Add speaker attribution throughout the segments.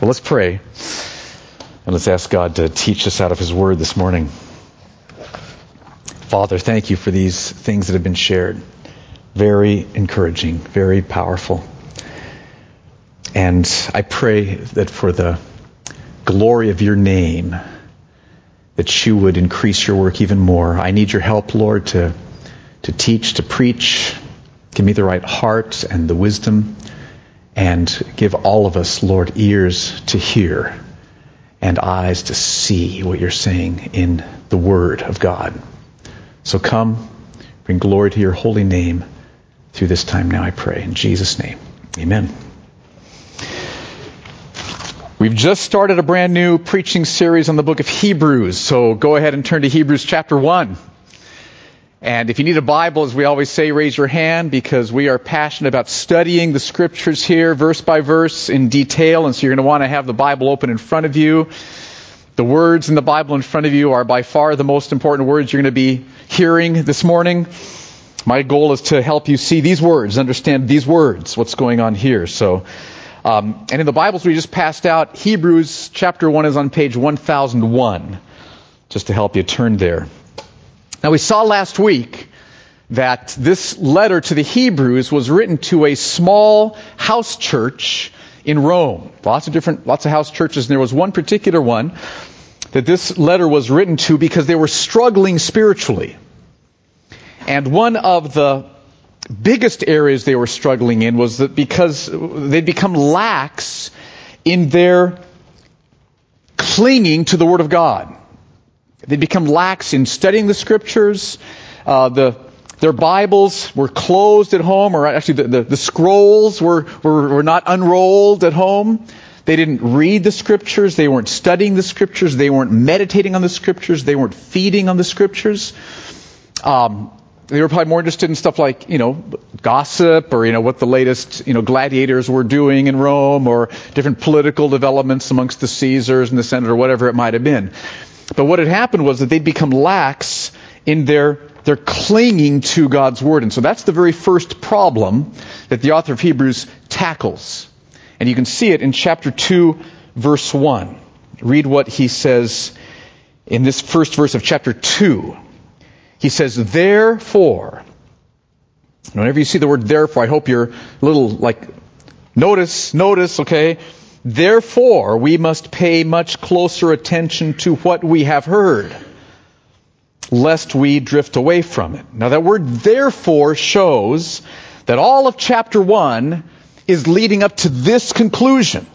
Speaker 1: Well, let's pray. And let's ask God to teach us out of His Word this morning. Father, thank you for these things that have been shared. Very encouraging, very powerful. And I pray that for the glory of your name, that you would increase your work even more. I need your help, Lord, to, to teach, to preach. Give me the right heart and the wisdom. And give all of us, Lord, ears to hear and eyes to see what you're saying in the Word of God. So come, bring glory to your holy name through this time now, I pray. In Jesus' name, amen. We've just started a brand new preaching series on the book of Hebrews, so go ahead and turn to Hebrews chapter 1. And if you need a Bible, as we always say, raise your hand because we are passionate about studying the scriptures here, verse by verse, in detail. And so you're going to want to have the Bible open in front of you. The words in the Bible in front of you are by far the most important words you're going to be hearing this morning. My goal is to help you see these words, understand these words, what's going on here. So, um, and in the Bibles we just passed out, Hebrews chapter 1 is on page 1001, just to help you turn there. Now, we saw last week that this letter to the Hebrews was written to a small house church in Rome. Lots of different, lots of house churches, and there was one particular one that this letter was written to because they were struggling spiritually. And one of the biggest areas they were struggling in was that because they'd become lax in their clinging to the Word of God. They become lax in studying the scriptures. Uh, the, their Bibles were closed at home, or actually the, the, the scrolls were, were, were not unrolled at home. They didn't read the scriptures. They weren't studying the scriptures. They weren't meditating on the scriptures. They weren't feeding on the scriptures. Um, they were probably more interested in stuff like, you know, gossip or, you know, what the latest, you know, gladiators were doing in Rome or different political developments amongst the Caesars and the Senate or whatever it might have been. But what had happened was that they'd become lax in their, their clinging to God's Word. And so that's the very first problem that the author of Hebrews tackles. And you can see it in chapter 2, verse 1. Read what he says in this first verse of chapter 2. He says, Therefore, whenever you see the word therefore, I hope you're a little like, notice, notice, okay? Therefore, we must pay much closer attention to what we have heard, lest we drift away from it. Now, that word therefore shows that all of chapter 1 is leading up to this conclusion.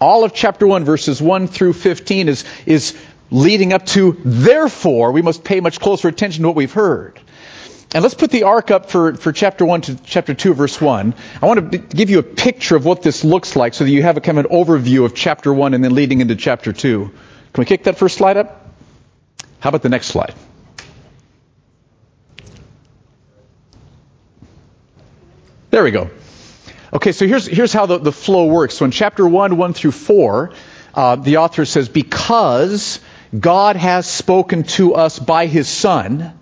Speaker 1: All of chapter 1, verses 1 through 15, is, is leading up to, therefore, we must pay much closer attention to what we've heard. And let's put the arc up for, for chapter 1 to chapter 2, verse 1. I want to give you a picture of what this looks like so that you have a kind of an overview of chapter 1 and then leading into chapter 2. Can we kick that first slide up? How about the next slide? There we go. Okay, so here's, here's how the, the flow works. So in chapter 1, 1 through 4, uh, the author says, Because God has spoken to us by his Son,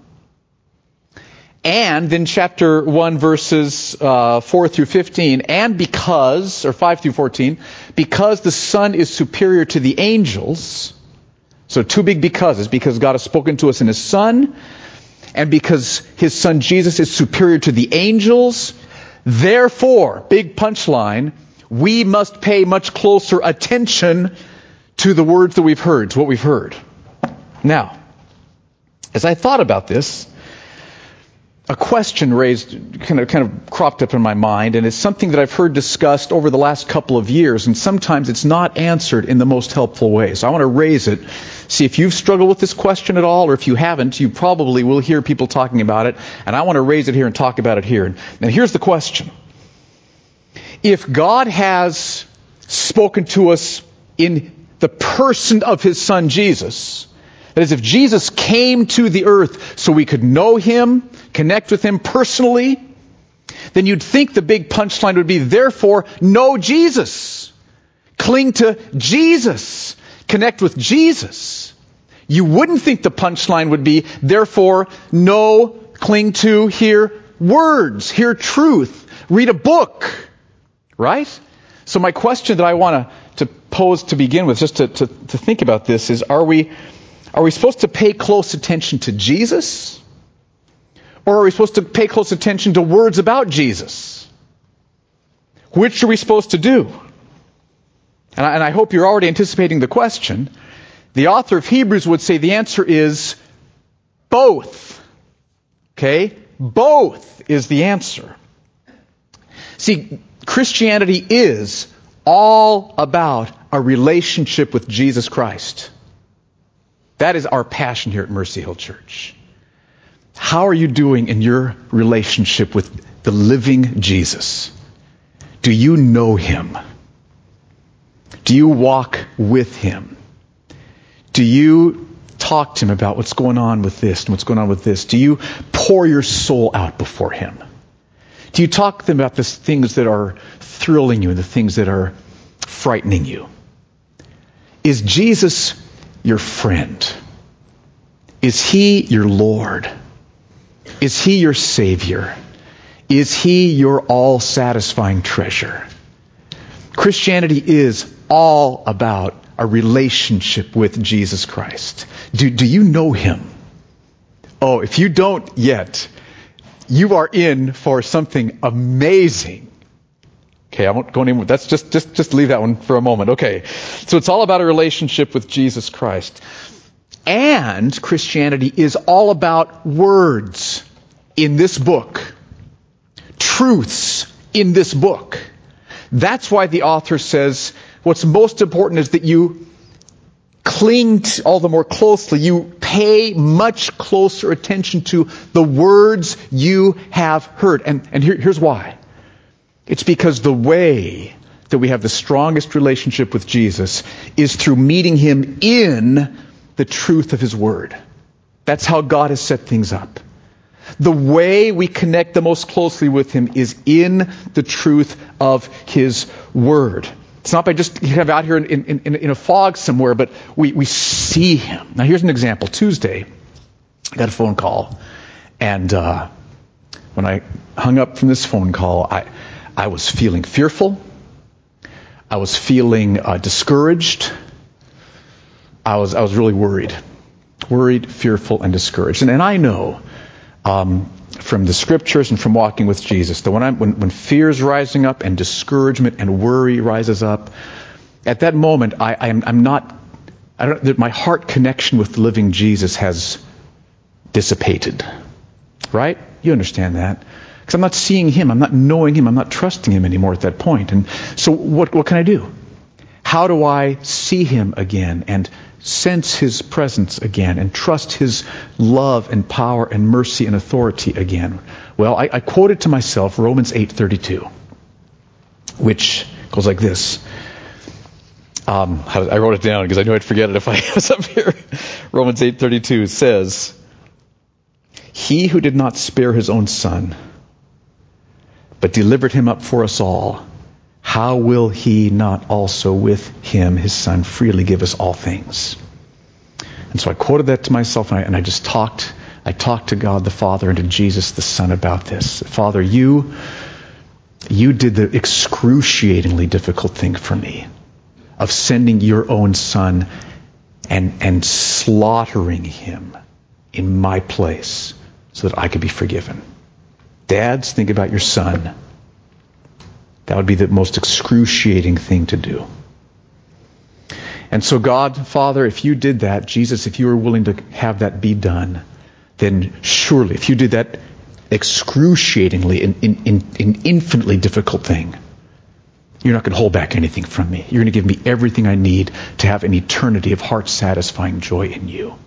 Speaker 1: and in chapter 1 verses uh, 4 through 15, and because, or 5 through 14, because the Son is superior to the angels, so two big becauses, because God has spoken to us in His Son, and because His Son Jesus is superior to the angels, therefore, big punchline, we must pay much closer attention to the words that we've heard, to what we've heard. Now, as I thought about this, a question raised, kind of, kind of cropped up in my mind, and it's something that I've heard discussed over the last couple of years, and sometimes it's not answered in the most helpful way. So I want to raise it, see if you've struggled with this question at all, or if you haven't, you probably will hear people talking about it, and I want to raise it here and talk about it here. And here's the question. If God has spoken to us in the person of His Son Jesus, that is, if Jesus came to the earth so we could know Him, connect with Him personally, then you'd think the big punchline would be, therefore, know Jesus. Cling to Jesus. Connect with Jesus. You wouldn't think the punchline would be, therefore, know, cling to, hear words, hear truth, read a book. Right? So my question that I want to pose to begin with, just to, to, to think about this, is are we, are we supposed to pay close attention to Jesus? Or are we supposed to pay close attention to words about Jesus? Which are we supposed to do? And I, and I hope you're already anticipating the question. The author of Hebrews would say the answer is both. Okay? Both is the answer. See, Christianity is all about a relationship with Jesus Christ. That is our passion here at Mercy Hill Church. How are you doing in your relationship with the living Jesus? Do you know him? Do you walk with him? Do you talk to him about what's going on with this and what's going on with this? Do you pour your soul out before him? Do you talk to them about the things that are thrilling you and the things that are frightening you? Is Jesus your friend? Is he your Lord? Is he your Savior? Is he your all satisfying treasure? Christianity is all about a relationship with Jesus Christ. Do, do you know him? Oh, if you don't yet, you are in for something amazing. Okay, I won't go anymore. That's just, just, just leave that one for a moment. Okay. So it's all about a relationship with Jesus Christ. And Christianity is all about words in this book. Truths in this book. That's why the author says what's most important is that you cling all the more closely. You pay much closer attention to the words you have heard. And, and here, here's why. It's because the way that we have the strongest relationship with Jesus is through meeting Him in the truth of His Word. That's how God has set things up. The way we connect the most closely with Him is in the truth of His Word. It's not by just kind of out here in, in, in, a fog somewhere, but we, we see Him. Now, here's an example. Tuesday, I got a phone call, and uh, when I hung up from this phone call, I, I was feeling fearful. I was feeling uh, discouraged. I was, I was really worried. Worried, fearful, and discouraged. And, and I know um, from the scriptures and from walking with Jesus that when, when, when fear is rising up and discouragement and worry rises up, at that moment, I, I'm, I'm not, I don't, my heart connection with the living Jesus has dissipated. Right? You understand that. Because I'm not seeing him, I'm not knowing him, I'm not trusting him anymore at that point. And so what, what can I do? How do I see him again and sense his presence again and trust his love and power and mercy and authority again? Well, I, I quoted to myself Romans 8:32, which goes like this. Um, I wrote it down because I knew I'd forget it if I was up here. Romans 8:32 says, "He who did not spare his own son, but delivered him up for us all." How will he not also with him, his son, freely give us all things? And so I quoted that to myself and I, and I just talked. I talked to God the Father and to Jesus the Son about this. Father, you, you did the excruciatingly difficult thing for me of sending your own son and, and slaughtering him in my place so that I could be forgiven. Dads, think about your son that would be the most excruciating thing to do. And so, God, Father, if you did that, Jesus, if you were willing to have that be done, then surely, if you did that excruciatingly and in, in, in infinitely difficult thing, you're not going to hold back anything from me. You're going to give me everything I need to have an eternity of heart satisfying joy in you.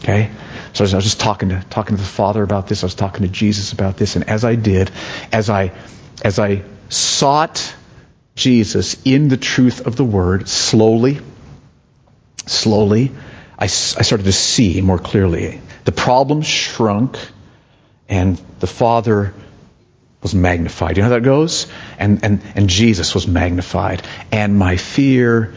Speaker 1: Okay? So I was just talking to talking to the Father about this. I was talking to Jesus about this, and as I did, as I as I sought Jesus in the truth of the word slowly, slowly, I, I started to see more clearly. The problem shrunk and the Father was magnified. You know how that goes? And, and, and Jesus was magnified. And my fear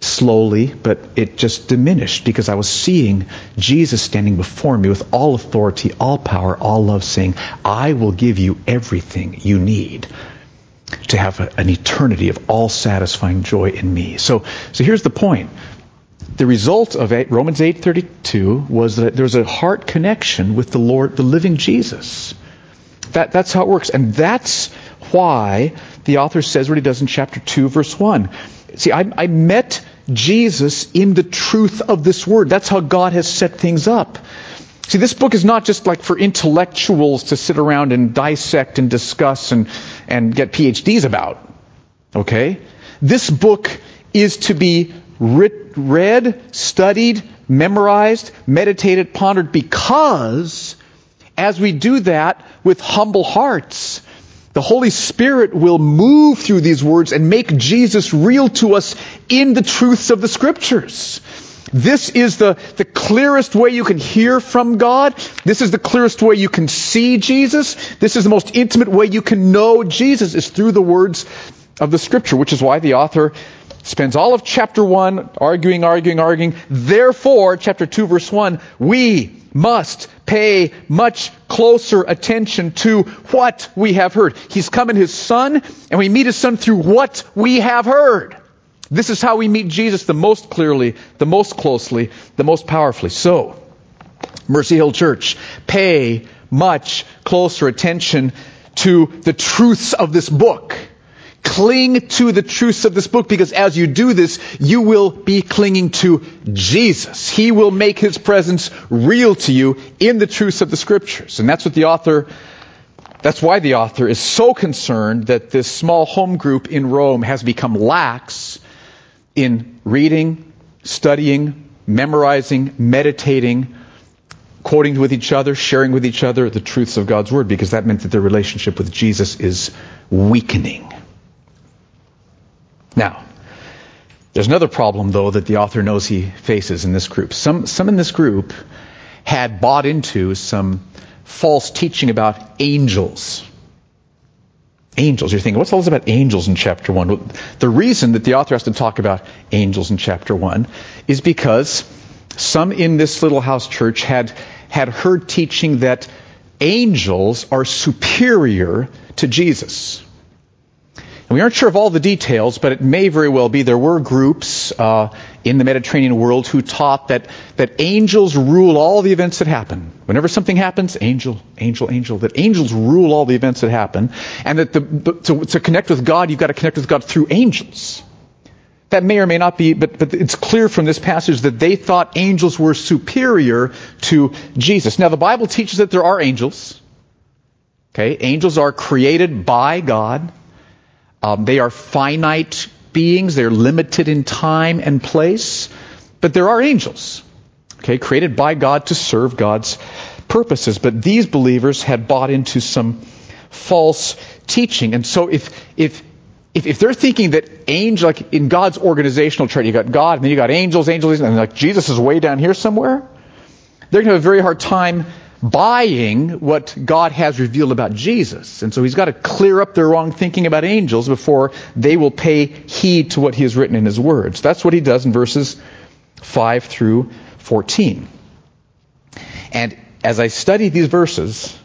Speaker 1: slowly, but it just diminished because I was seeing Jesus standing before me with all authority, all power, all love, saying, I will give you everything you need to have an eternity of all satisfying joy in me. So, so here's the point. The result of Romans 8:32 was that there's a heart connection with the Lord, the living Jesus. That, that's how it works. And that's why the author says what he does in chapter 2, verse 1. See, I, I met Jesus in the truth of this word. That's how God has set things up. See, this book is not just like for intellectuals to sit around and dissect and discuss and, and get PhDs about. Okay? This book is to be writ, read, studied, memorized, meditated, pondered, because as we do that with humble hearts, the Holy Spirit will move through these words and make Jesus real to us in the truths of the Scriptures. This is the, the clearest way you can hear from God. This is the clearest way you can see Jesus. This is the most intimate way you can know Jesus is through the words of the Scripture, which is why the author spends all of chapter 1 arguing, arguing, arguing. Therefore, chapter 2, verse 1, we must pay much closer attention to what we have heard. He's come in His Son, and we meet His Son through what we have heard. This is how we meet Jesus the most clearly, the most closely, the most powerfully. So, Mercy Hill Church, pay much closer attention to the truths of this book. Cling to the truths of this book because as you do this, you will be clinging to Jesus. He will make His presence real to you in the truths of the scriptures. And that's what the author that's why the author is so concerned that this small home group in Rome has become lax in reading, studying, memorizing, meditating, quoting with each other, sharing with each other the truths of God's Word, because that meant that their relationship with Jesus is weakening. Now, there's another problem, though, that the author knows he faces in this group. Some, some in this group had bought into some false teaching about angels angels. You're thinking, what's all this about angels in chapter 1? Well, the reason that the author has to talk about angels in chapter 1 is because some in this little house church had, had heard teaching that angels are superior to Jesus. We aren't sure of all the details, but it may very well be there were groups uh, in the Mediterranean world who taught that, that angels rule all the events that happen. Whenever something happens, angel, angel, angel. That angels rule all the events that happen, and that the, to, to connect with God, you've got to connect with God through angels. That may or may not be, but, but it's clear from this passage that they thought angels were superior to Jesus. Now, the Bible teaches that there are angels. Okay, angels are created by God. Um, they are finite beings. They're limited in time and place. But there are angels, okay, created by God to serve God's purposes. But these believers had bought into some false teaching. And so if, if, if, if they're thinking that angel, like in God's organizational chart, you got God, and then you got angels, angels, and like Jesus is way down here somewhere, they're going to have a very hard time buying what God has revealed about Jesus. And so he's got to clear up their wrong thinking about angels before they will pay heed to what he has written in his words. That's what he does in verses 5 through 14. And as I studied these verses,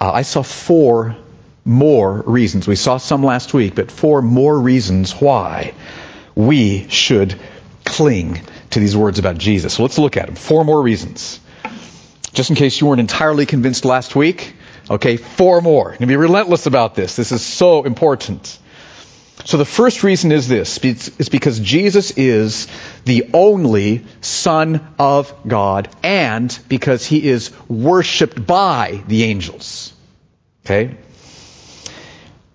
Speaker 1: uh, I saw four more reasons. We saw some last week, but four more reasons why we should cling to these words about Jesus. So let's look at them. Four more reasons. Just in case you weren't entirely convinced last week, okay, four more. And be relentless about this. This is so important. So the first reason is this. It's because Jesus is the only Son of God and because he is worshiped by the angels. Okay?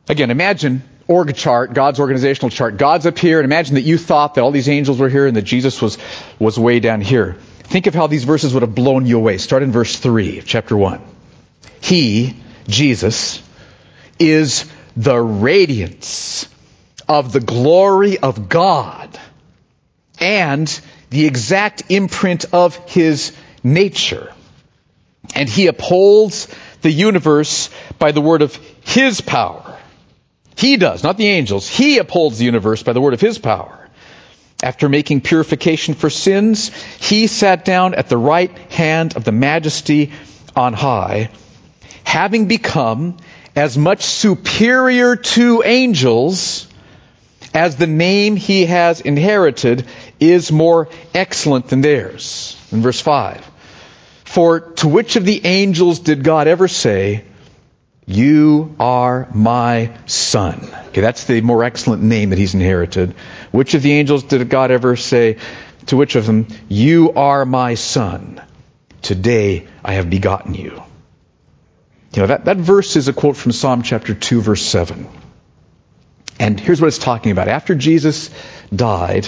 Speaker 1: Again, imagine org chart, God's organizational chart. God's up here, and imagine that you thought that all these angels were here and that Jesus was, was way down here. Think of how these verses would have blown you away. Start in verse 3 of chapter 1. He, Jesus, is the radiance of the glory of God and the exact imprint of his nature. And he upholds the universe by the word of his power. He does, not the angels. He upholds the universe by the word of his power. After making purification for sins, he sat down at the right hand of the majesty on high, having become as much superior to angels as the name he has inherited is more excellent than theirs. In verse 5. For to which of the angels did God ever say, You are my son? Okay, that's the more excellent name that he's inherited. Which of the angels did God ever say, To which of them, You are my son? Today I have begotten you. You know, that, that verse is a quote from Psalm chapter 2, verse 7. And here's what it's talking about. After Jesus died,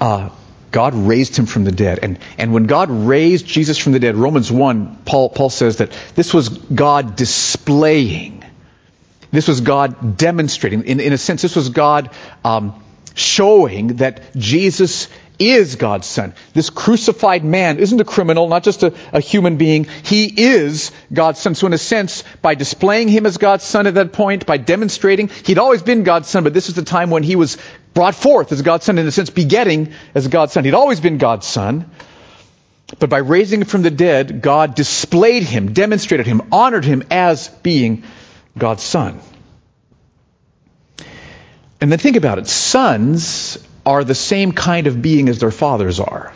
Speaker 1: uh, God raised him from the dead. And, and when God raised Jesus from the dead, Romans 1, Paul, Paul says that this was God displaying. This was God demonstrating. In, in a sense, this was God um, showing that Jesus is God's son. This crucified man isn't a criminal, not just a, a, human being. He is God's son. So in a sense, by displaying him as God's son at that point, by demonstrating, he'd always been God's son, but this is the time when he was brought forth as God's son, in a sense, begetting as God's son. He'd always been God's son. But by raising him from the dead, God displayed him, demonstrated him, honored him as being God's son. And then think about it. Sons are the same kind of being as their fathers are.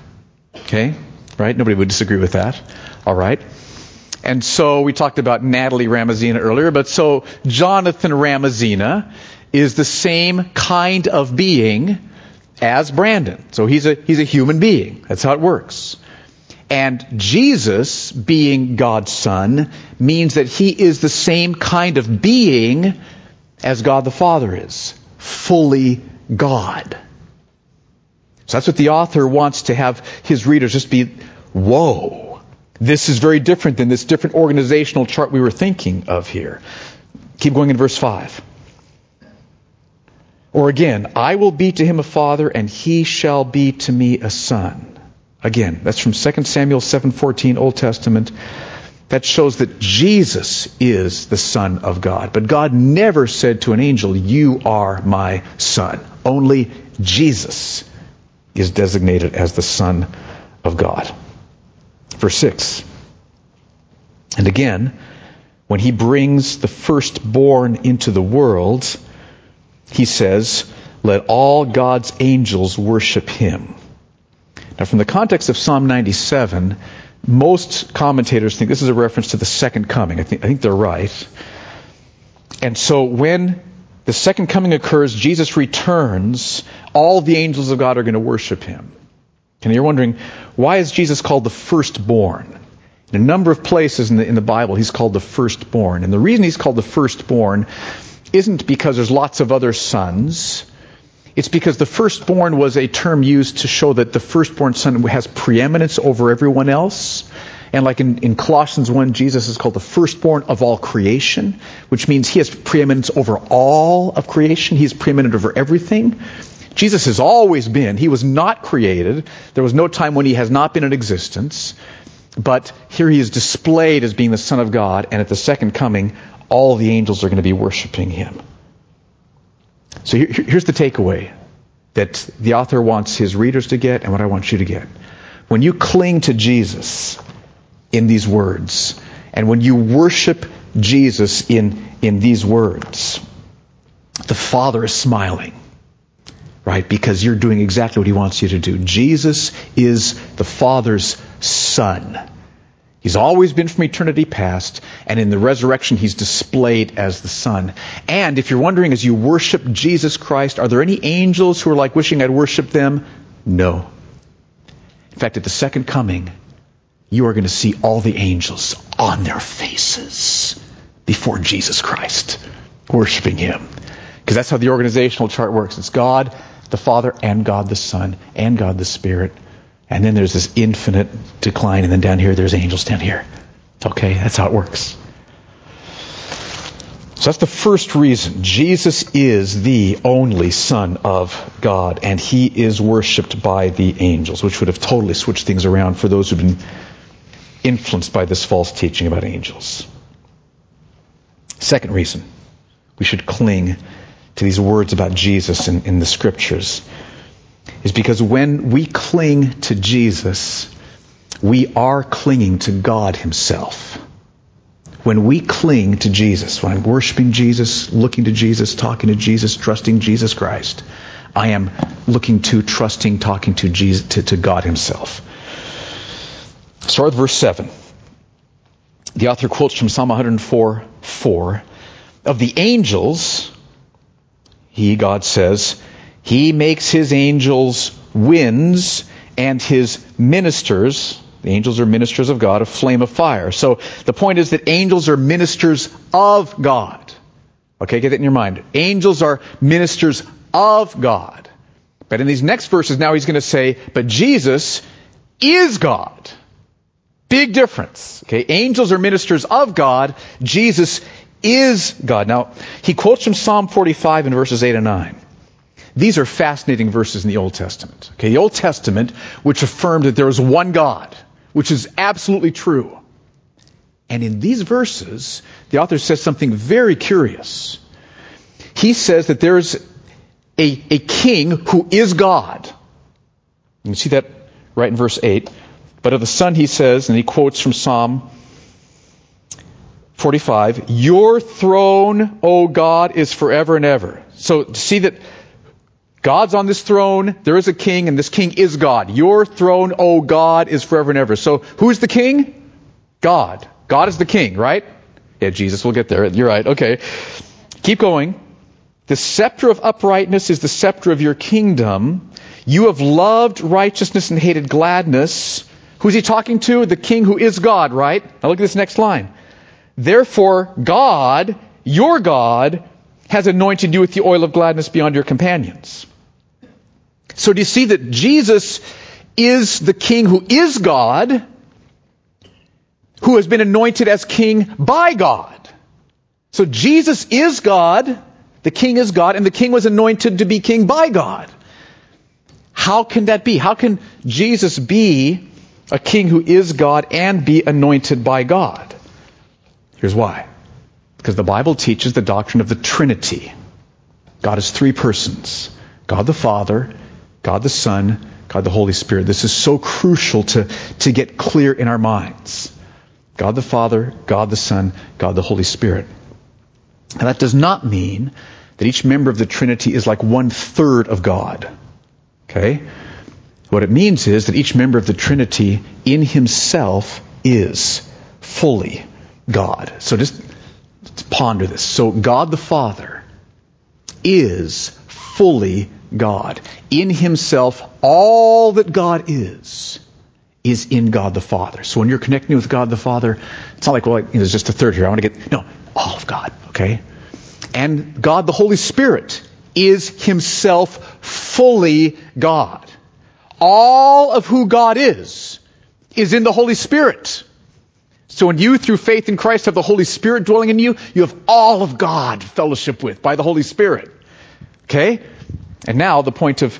Speaker 1: Okay? Right? Nobody would disagree with that. All right? And so we talked about Natalie Ramazina earlier, but so Jonathan Ramazina is the same kind of being as Brandon. So he's a, he's a human being. That's how it works. And Jesus, being God's Son, means that he is the same kind of being as God the Father is. Fully God. So that's what the author wants to have his readers just be, whoa, this is very different than this different organizational chart we were thinking of here. Keep going in verse 5. Or again, I will be to him a father and he shall be to me a son. Again, that's from 2 Samuel 7:14 Old Testament. That shows that Jesus is the son of God. But God never said to an angel, "You are my son." Only Jesus is designated as the Son of God. Verse 6. And again, when he brings the firstborn into the world, he says, Let all God's angels worship him. Now, from the context of Psalm 97, most commentators think this is a reference to the second coming. I think, I think they're right. And so when the second coming occurs, Jesus returns, all the angels of God are going to worship him. And you're wondering, why is Jesus called the firstborn? In a number of places in the, in the Bible, he's called the firstborn. And the reason he's called the firstborn isn't because there's lots of other sons. It's because the firstborn was a term used to show that the firstborn son has preeminence over everyone else. And like in, in Colossians 1, Jesus is called the firstborn of all creation, which means he has preeminence over all of creation. He's preeminent over everything. Jesus has always been. He was not created. There was no time when he has not been in existence. But here he is displayed as being the Son of God, and at the second coming, all the angels are going to be worshiping him. So here, here's the takeaway that the author wants his readers to get and what I want you to get. When you cling to Jesus, in these words. And when you worship Jesus in, in these words, the Father is smiling, right? Because you're doing exactly what He wants you to do. Jesus is the Father's Son. He's always been from eternity past, and in the resurrection, He's displayed as the Son. And if you're wondering, as you worship Jesus Christ, are there any angels who are like wishing I'd worship them? No. In fact, at the second coming, you are going to see all the angels on their faces before Jesus Christ, worshiping Him. Because that's how the organizational chart works. It's God the Father and God the Son and God the Spirit. And then there's this infinite decline, and then down here there's angels down here. Okay, that's how it works. So that's the first reason. Jesus is the only Son of God, and He is worshiped by the angels, which would have totally switched things around for those who've been influenced by this false teaching about angels. Second reason we should cling to these words about Jesus in, in the scriptures is because when we cling to Jesus, we are clinging to God Himself. when we cling to Jesus, when I'm worshiping Jesus, looking to Jesus, talking to Jesus, trusting Jesus Christ, I am looking to, trusting, talking to Jesus, to, to God Himself. Start with verse 7. The author quotes from Psalm 104 4. Of the angels, he, God says, He makes His angels winds and His ministers, the angels are ministers of God, a flame of fire. So the point is that angels are ministers of God. Okay, get that in your mind. Angels are ministers of God. But in these next verses now he's going to say, but Jesus is God. Big difference. Okay, angels are ministers of God. Jesus is God. Now, he quotes from Psalm 45 in verses 8 and 9. These are fascinating verses in the Old Testament. Okay, the Old Testament, which affirmed that there is one God, which is absolutely true. And in these verses, the author says something very curious. He says that there is a, a king who is God. You see that right in verse 8. But of the Son, he says, and he quotes from Psalm 45, Your throne, O God, is forever and ever. So see that God's on this throne, there is a king, and this king is God. Your throne, O God, is forever and ever. So who's the king? God. God is the king, right? Yeah, Jesus we'll get there. You're right. Okay. Keep going. The scepter of uprightness is the scepter of your kingdom. You have loved righteousness and hated gladness. Who's he talking to? The king who is God, right? Now look at this next line. Therefore, God, your God, has anointed you with the oil of gladness beyond your companions. So do you see that Jesus is the king who is God, who has been anointed as king by God? So Jesus is God, the king is God, and the king was anointed to be king by God. How can that be? How can Jesus be a king who is God and be anointed by God? Here's why. Because the Bible teaches the doctrine of the Trinity. God is three persons God the Father, God the Son, God the Holy Spirit. This is so crucial to, to get clear in our minds. God the Father, God the Son, God the Holy Spirit. And that does not mean that each member of the Trinity is like one third of God. Okay? What it means is that each member of the Trinity in himself is fully God. So just ponder this. So God the Father is fully God. In himself, all that God is, is in God the Father. So when you're connecting with God the Father, it's not like, well, there's just a third here. I want to get, no, all of God, okay? And God the Holy Spirit is himself fully God. All of who God is, is in the Holy Spirit. So when you, through faith in Christ, have the Holy Spirit dwelling in you, you have all of God fellowship with by the Holy Spirit. Okay? And now the point of,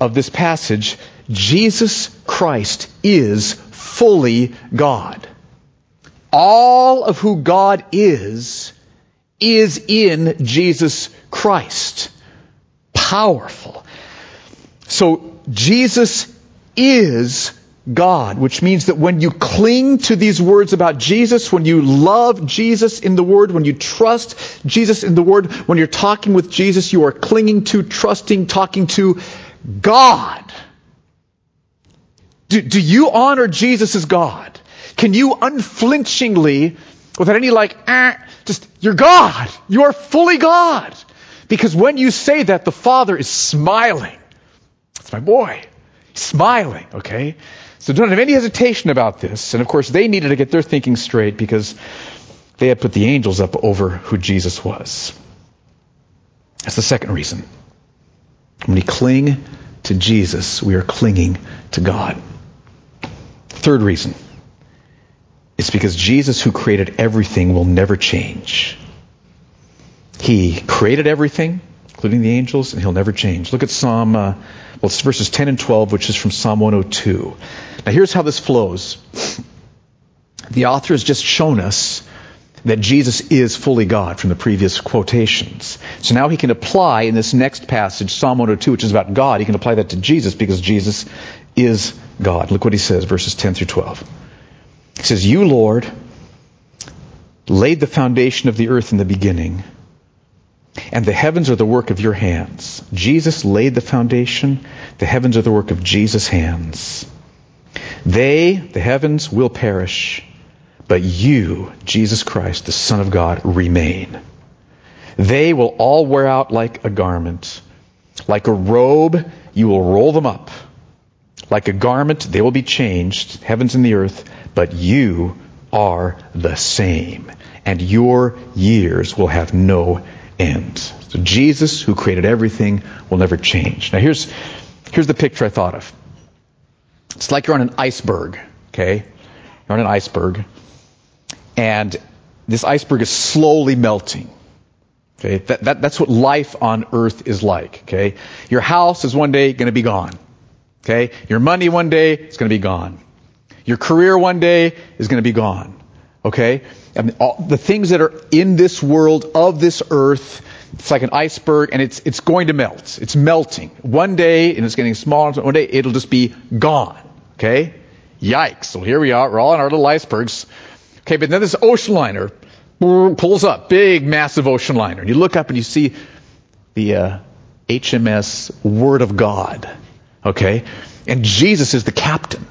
Speaker 1: of this passage, Jesus Christ is fully God. All of who God is, is in Jesus Christ. Powerful. So Jesus is God, which means that when you cling to these words about Jesus, when you love Jesus in the Word, when you trust Jesus in the Word, when you're talking with Jesus, you are clinging to, trusting, talking to God. Do, do you honor Jesus as God? Can you unflinchingly, without any like, eh, just, you're God. You are fully God. Because when you say that, the Father is smiling. That's my boy. Smiling, okay? So don't have any hesitation about this. And of course, they needed to get their thinking straight because they had put the angels up over who Jesus was. That's the second reason. When we cling to Jesus, we are clinging to God. Third reason. It's because Jesus, who created everything, will never change. He created everything, including the angels, and he'll never change. Look at Psalm, uh, well, it's verses 10 and 12, which is from Psalm 102. Now, here's how this flows. The author has just shown us that Jesus is fully God from the previous quotations. So now he can apply in this next passage, Psalm 102, which is about God, he can apply that to Jesus because Jesus is God. Look what he says, verses 10 through 12. He says, You, Lord, laid the foundation of the earth in the beginning, and the heavens are the work of your hands. Jesus laid the foundation. The heavens are the work of Jesus' hands. They, the heavens, will perish, but you, Jesus Christ, the Son of God, remain. They will all wear out like a garment. Like a robe, you will roll them up. Like a garment, they will be changed, heavens and the earth, but you are the same, and your years will have no end. So Jesus, who created everything, will never change. Now here's, here's the picture I thought of. It's like you're on an iceberg, okay? You're on an iceberg, and this iceberg is slowly melting. Okay, that, that, that's what life on earth is like. Okay, your house is one day going to be gone. Okay, your money one day is going to be gone. Your career one day is going to be gone. Okay, and all, the things that are in this world of this earth, it's like an iceberg, and it's it's going to melt. It's melting one day, and it's getting smaller. One day, it'll just be gone. Okay, yikes! So here we are. We're all on our little icebergs. Okay, but then this ocean liner pulls up, big, massive ocean liner. And you look up and you see the uh, HMS Word of God. Okay? And Jesus is the captain.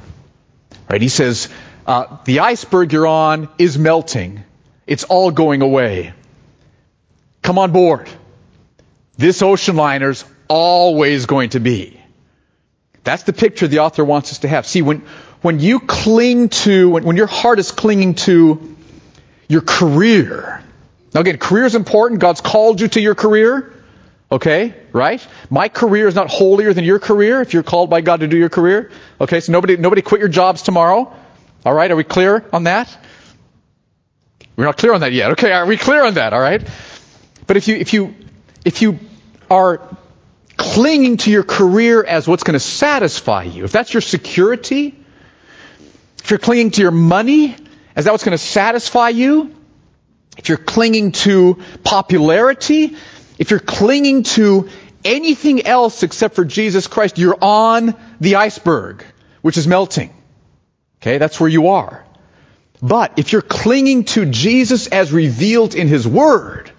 Speaker 1: Right? He says, uh, the iceberg you're on is melting. It's all going away. Come on board. This ocean liner's always going to be. That's the picture the author wants us to have. See, when, when you cling to, when, when your heart is clinging to your career. Now again, career is important. God's called you to your career. Okay, right? My career is not holier than your career if you're called by God to do your career. Okay, so nobody, nobody quit your jobs tomorrow. All right, are we clear on that? We're not clear on that yet. Okay, are we clear on that? All right. But if you, if you, if you are clinging to your career as what's going to satisfy you, if that's your security, if you're clinging to your money is that what's going to satisfy you? If you're clinging to popularity, if you're clinging to anything else except for Jesus Christ, you're on the iceberg, which is melting. Okay, that's where you are. But if you're clinging to Jesus as revealed in His Word,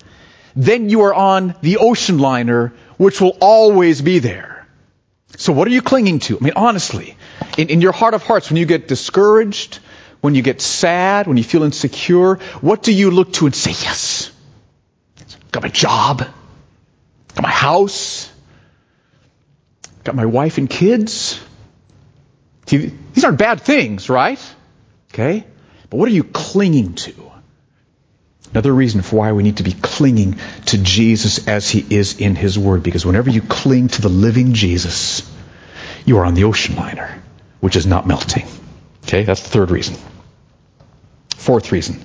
Speaker 1: then you are on the ocean liner, which will always be there. So what are you clinging to? I mean, honestly, in, in your heart of hearts, when you get discouraged, when you get sad, when you feel insecure, what do you look to and say, yes, got my job, got my house, got my wife and kids? These aren't bad things, right? Okay? But what are you clinging to? Another reason for why we need to be clinging to Jesus as he is in his word. Because whenever you cling to the living Jesus, you are on the ocean liner, which is not melting. Okay, that's the third reason. Fourth reason.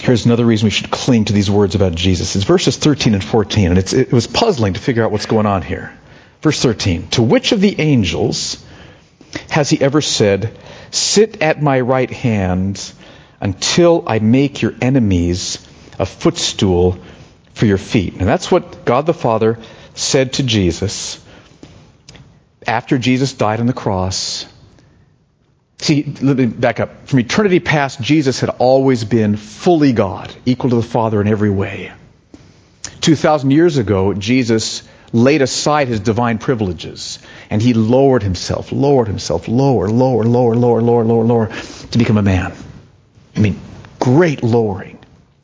Speaker 1: Here's another reason we should cling to these words about Jesus. It's verses 13 and 14, and it was puzzling to figure out what's going on here. Verse 13. To which of the angels has he ever said, Sit at my right hand until I make your enemies a footstool for your feet? And that's what God the Father said to Jesus after Jesus died on the cross See, let me back up. From eternity past, Jesus had always been fully God, equal to the Father in every way. 2,000 years ago, Jesus laid aside his divine privileges and he lowered himself, lowered himself, lower, lower, lower, lower, lower, lower, lower, to become a man. I mean, great lowering.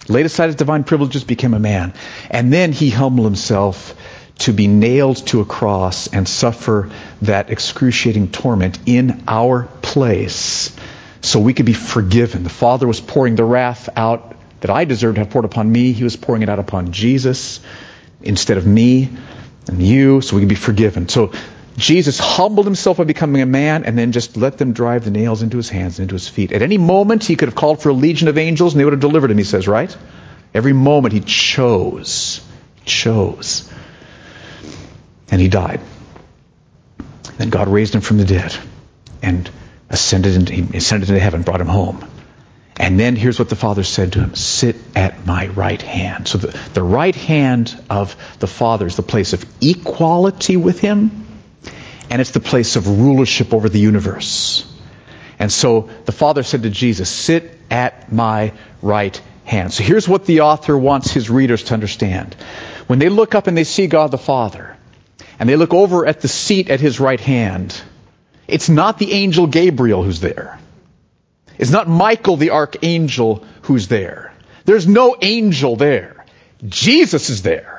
Speaker 1: Laid aside his divine privileges, became a man. And then he humbled himself to be nailed to a cross and suffer that excruciating torment in our place so we could be forgiven. The Father was pouring the wrath out that I deserved to have poured upon me. He was pouring it out upon Jesus instead of me and you so we could be forgiven. So Jesus humbled himself by becoming a man and then just let them drive the nails into his hands and into his feet. At any moment, he could have called for a legion of angels and they would have delivered him, he says, right? Every moment he chose. Chose and he died. Then God raised him from the dead and ascended into, he ascended into heaven, brought him home. And then here's what the Father said to him Sit at my right hand. So the, the right hand of the Father is the place of equality with him, and it's the place of rulership over the universe. And so the Father said to Jesus, Sit at my right hand. So here's what the author wants his readers to understand. When they look up and they see God the Father, and they look over at the seat at his right hand, it's not the angel Gabriel who's there. It's not Michael the archangel who's there. There's no angel there. Jesus is there.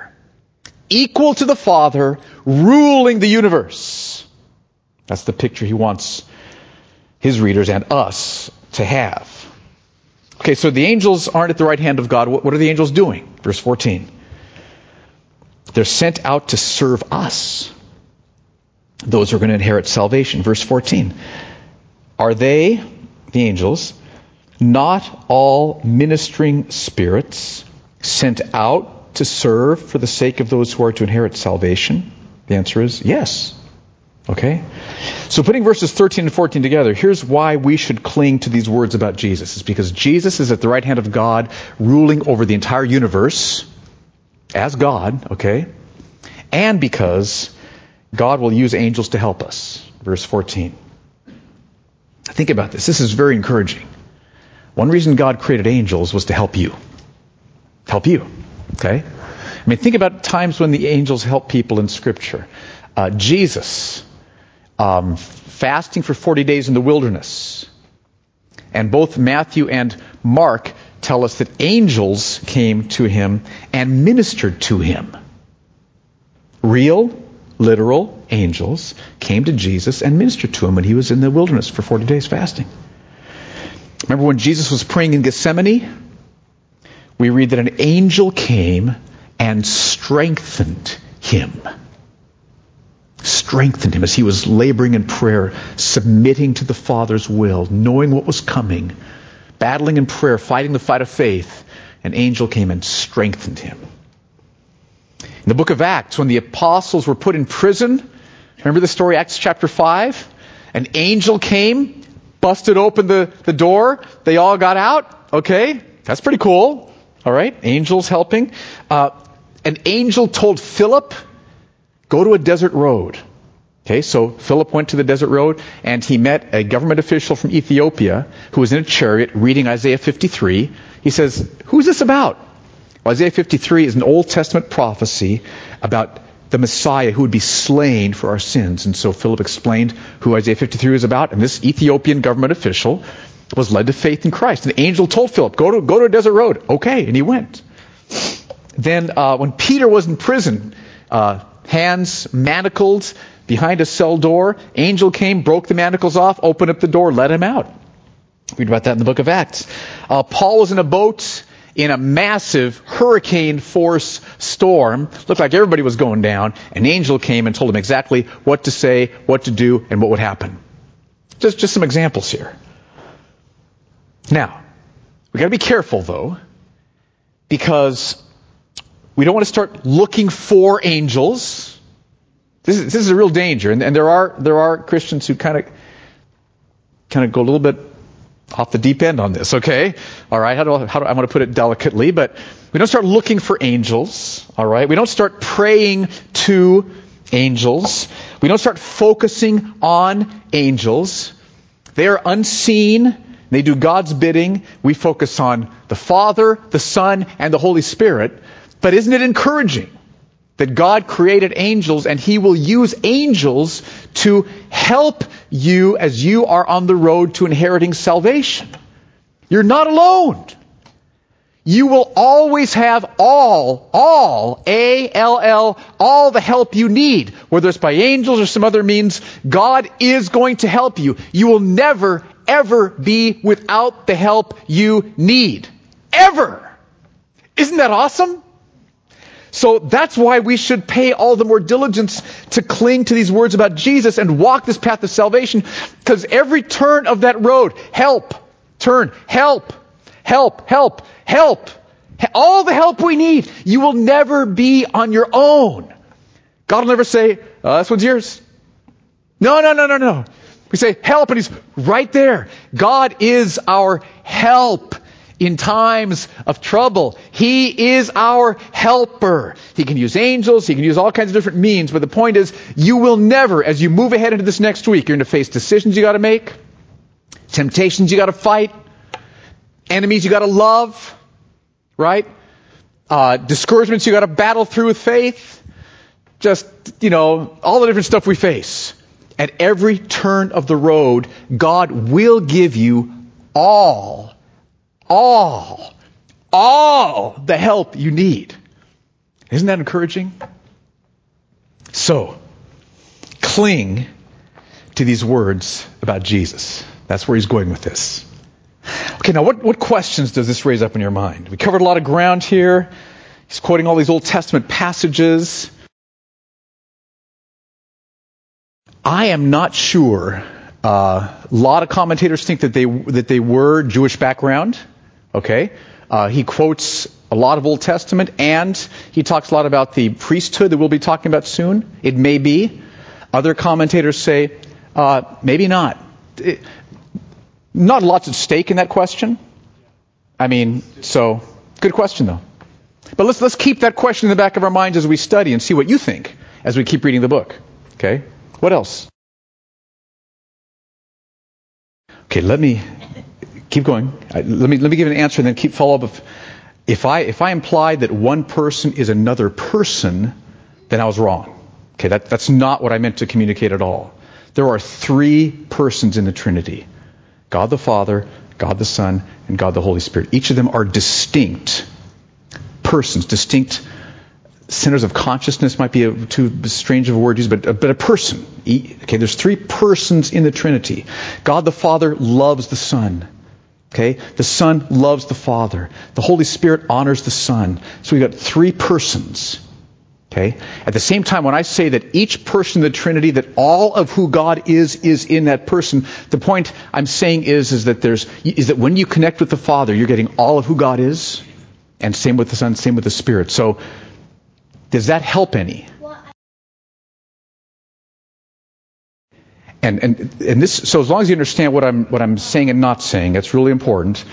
Speaker 1: Equal to the Father, ruling the universe. That's the picture he wants his readers and us to have. Okay, so the angels aren't at the right hand of God. What are the angels doing? Verse 14. They're sent out to serve us, those who are going to inherit salvation. Verse 14. Are they, the angels, not all ministering spirits sent out to serve for the sake of those who are to inherit salvation? The answer is yes. Okay? So putting verses 13 and 14 together, here's why we should cling to these words about Jesus. It's because Jesus is at the right hand of God, ruling over the entire universe as God, okay? And because God will use angels to help us. Verse 14. Think about this. This is very encouraging. One reason God created angels was to help you. Help you. Okay? I mean, think about times when the angels help people in Scripture. Uh, Jesus um, fasting for 40 days in the wilderness. And both Matthew and Mark tell us that angels came to him and ministered to him. Real, literal angels came to Jesus and ministered to him when he was in the wilderness for 40 days fasting. Remember when Jesus was praying in Gethsemane? We read that an angel came and strengthened him strengthened him as he was laboring in prayer, submitting to the Father's will, knowing what was coming, battling in prayer, fighting the fight of faith. An angel came and strengthened him. In the book of Acts, when the apostles were put in prison, remember the story, Acts chapter 5? An angel came, busted open the, the door, they all got out. Okay, that's pretty cool. All right, angels helping. Uh, an angel told Philip, Go to a desert road. Okay, so Philip went to the desert road and he met a government official from Ethiopia who was in a chariot reading Isaiah 53. He says, Who's this about? Well, Isaiah 53 is an Old Testament prophecy about the Messiah who would be slain for our sins. And so Philip explained who Isaiah 53 was about, and this Ethiopian government official was led to faith in Christ. An angel told Philip, Go to, go to a desert road. Okay, and he went. Then uh, when Peter was in prison, uh, hands manacled behind a cell door. Angel came, broke the manacles off, opened up the door, let him out. Read about that in the book of Acts. Uh, Paul was in a boat in a massive hurricane force storm. Looked like everybody was going down. An angel came and told him exactly what to say, what to do, and what would happen. Just, just some examples here. Now, we've gotta be careful though, because we don't want to start looking for angels. This is, this is a real danger. And, and there are, there are Christians who kind of, kind of go a little bit off the deep end on this, okay? All right, how do, how do I want to put it delicately? But we don't start looking for angels, all right? We don't start praying to angels. We don't start focusing on angels. They are unseen. They do God's bidding. We focus on the Father, the Son, and the Holy Spirit. But isn't it encouraging that God created angels and He will use angels to help you as you are on the road to inheriting salvation? You're not alone. You will always have all, all, A-L-L, all the help you need. Whether it's by angels or some other means, God is going to help you. You will never, ever be without the help you need. Ever. Isn't that awesome? So that's why we should pay all the more diligence to cling to these words about Jesus and walk this path of salvation because every turn of that road, help, turn, help, help, help, help, all the help we need. You will never be on your own. God will never say, oh, this one's yours. No, no, no, no, no. We say help and he's right there. God is our help in times of trouble. He is our helper. He can use angels, he can use all kinds of different means, but the point is, you will never, as you move ahead into this next week, you're going to face decisions you got to make. Temptations you got to fight. Enemies you got to love. Right? Uh, discouragements you got to battle through with faith. Just, you know, all the different stuff we face. At every turn of the road, God will give you all, all, all the help you need. Isn't that encouraging? So, cling to these words about Jesus. That's where he's going with this. Okay, now what, what questions does this raise up in your mind? We covered a lot of ground here. He's quoting all these Old Testament passages. I am not sure. Uh, a lot of commentators think that they that they were Jewish background. Okay, uh, he quotes a lot of Old Testament, and he talks a lot about the priesthood that we'll be talking about soon. It may be. Other commentators say uh, maybe not. It, not lots at stake in that question. I mean, so good question though. But let's let's keep that question in the back of our minds as we study and see what you think as we keep reading the book. Okay. What else? Okay, let me keep going. Let me let me give an answer and then keep follow up. If, if I if I implied that one person is another person, then I was wrong. Okay, that, that's not what I meant to communicate at all. There are three persons in the Trinity: God the Father, God the Son, and God the Holy Spirit. Each of them are distinct persons, distinct centers of consciousness might be a, too strange of a word to use, but, but a person. Okay, there's three persons in the Trinity. God the Father loves the Son. Okay, the Son loves the Father. The Holy Spirit honors the Son. So we've got three persons. Okay? At the same time, when I say that each person in the Trinity, that all of who God is, is in that person, the point I'm saying is, is that there's, is that when you connect with the Father, you're getting all of who God is, and same with the Son, same with the Spirit. So, does that help any? And, and, and this, so as long as you understand what I'm, what I'm saying and not saying, it's really important.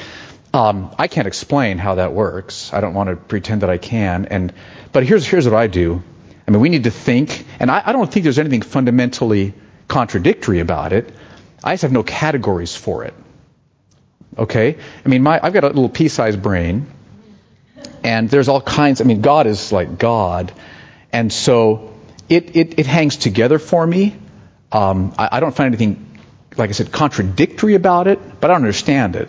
Speaker 1: Um, I can't explain how that works. I don't want to pretend that I can. And, but here's, here's what I do. I mean, we need to think, and I, I don't think there's anything fundamentally contradictory about it. I just have no categories for it. Okay? I mean, my, I've got a little pea-sized brain, and there's all kinds. I mean, God is like God, and so it it, it hangs together for me. Um, I, I don't find anything, like I said, contradictory about it, but I don't understand it.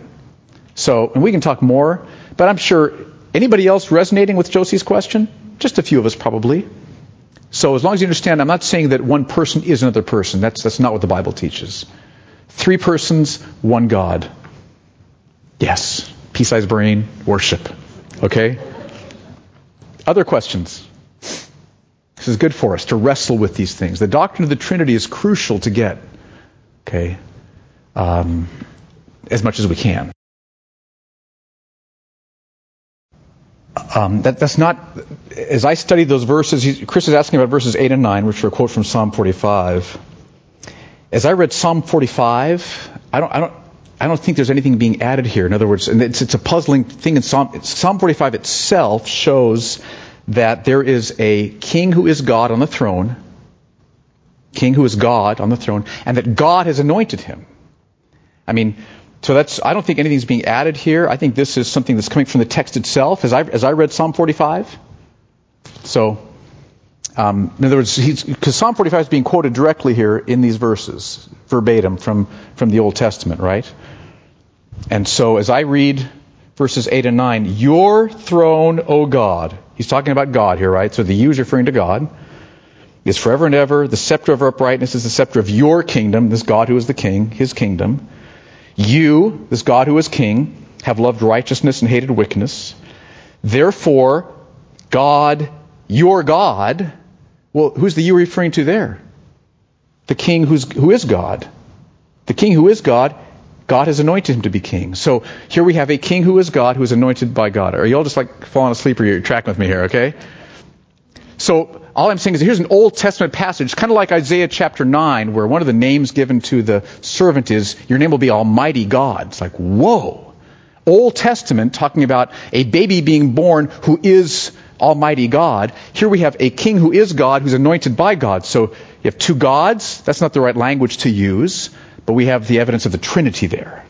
Speaker 1: So, and we can talk more, but I'm sure anybody else resonating with Josie's question? Just a few of us probably. So as long as you understand, I'm not saying that one person is another person. That's, that's not what the Bible teaches. Three persons, one God. Yes. Pea-sized brain, worship. Okay? Other questions? This is good for us to wrestle with these things. The doctrine of the Trinity is crucial to get. Okay? Um, as much as we can. Um, that, that's not, as I studied those verses, Chris is asking about verses 8 and 9, which are a quote from Psalm 45. As I read Psalm 45, I don't, I don't, I don't think there's anything being added here. In other words, and it's, it's a puzzling thing in Psalm, Psalm 45 itself shows that there is a king who is God on the throne, king who is God on the throne, and that God has anointed him. I mean, so that's, I don't think anything's being added here. I think this is something that's coming from the text itself as I, as I read Psalm 45. So, um, in other words, because Psalm 45 is being quoted directly here in these verses, verbatim from, from the Old Testament, right? And so as I read verses 8 and 9, your throne, O God, he's talking about God here, right? So the you is referring to God, is forever and ever. The scepter of uprightness is the scepter of your kingdom, this God who is the king, his kingdom. You, this God who is king, have loved righteousness and hated wickedness. Therefore, God, your God, well, who's the you referring to there? The king who's, who is God. The king who is God, God has anointed him to be king. So here we have a king who is God, who is anointed by God. Are you all just like falling asleep or you're tracking with me here, okay? So all I'm saying is here's an Old Testament passage, kind of like Isaiah chapter 9, where one of the names given to the servant is, Your name will be Almighty God. It's like, whoa. Old Testament talking about a baby being born who is Almighty God. Here we have a king who is God, who's anointed by God. So you have two gods. That's not the right language to use. but we have the evidence of the Trinity there.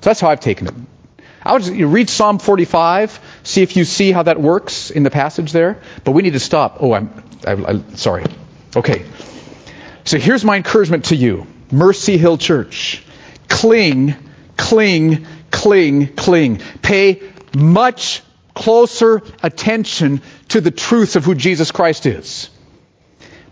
Speaker 1: So that's how I've taken it. I would read Psalm 45, see if you see how that works in the passage there. But we need to stop. Oh, I'm, I, I, sorry. Okay. So here's my encouragement to you, Mercy Hill Church. Cling, cling, cling, cling. Pay much closer attention to the truths of who Jesus Christ is.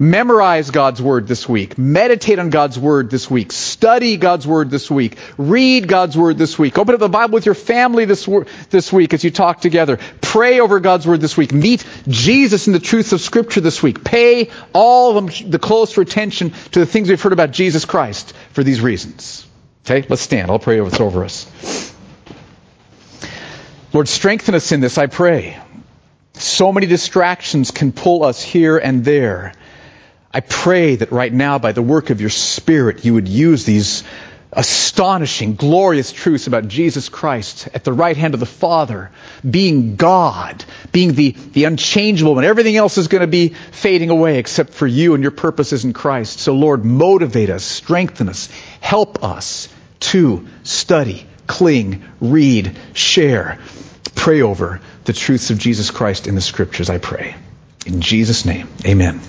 Speaker 1: Memorize God's Word this week. Meditate on God's Word this week. Study God's Word this week. Read God's Word this week. Open up the Bible with your family this, this week as you talk together. Pray over God's Word this week. Meet Jesus in the truths of Scripture this week. Pay all of them the closer attention to the things we've heard about Jesus Christ for these reasons. Okay, let's stand. I'll pray over, over us. Lord, strengthen us in this, I pray. So many distractions can pull us here and there. I pray that right now, by the work of your Spirit, you would use these astonishing, glorious truths about Jesus Christ at the right hand of the Father, being God, being the, the unchangeable one. Everything else is going to be fading away except for you and your purposes in Christ. So, Lord, motivate us, strengthen us, help us to study, cling, read, share, pray over the truths of Jesus Christ in the Scriptures, I pray. In Jesus' name, amen.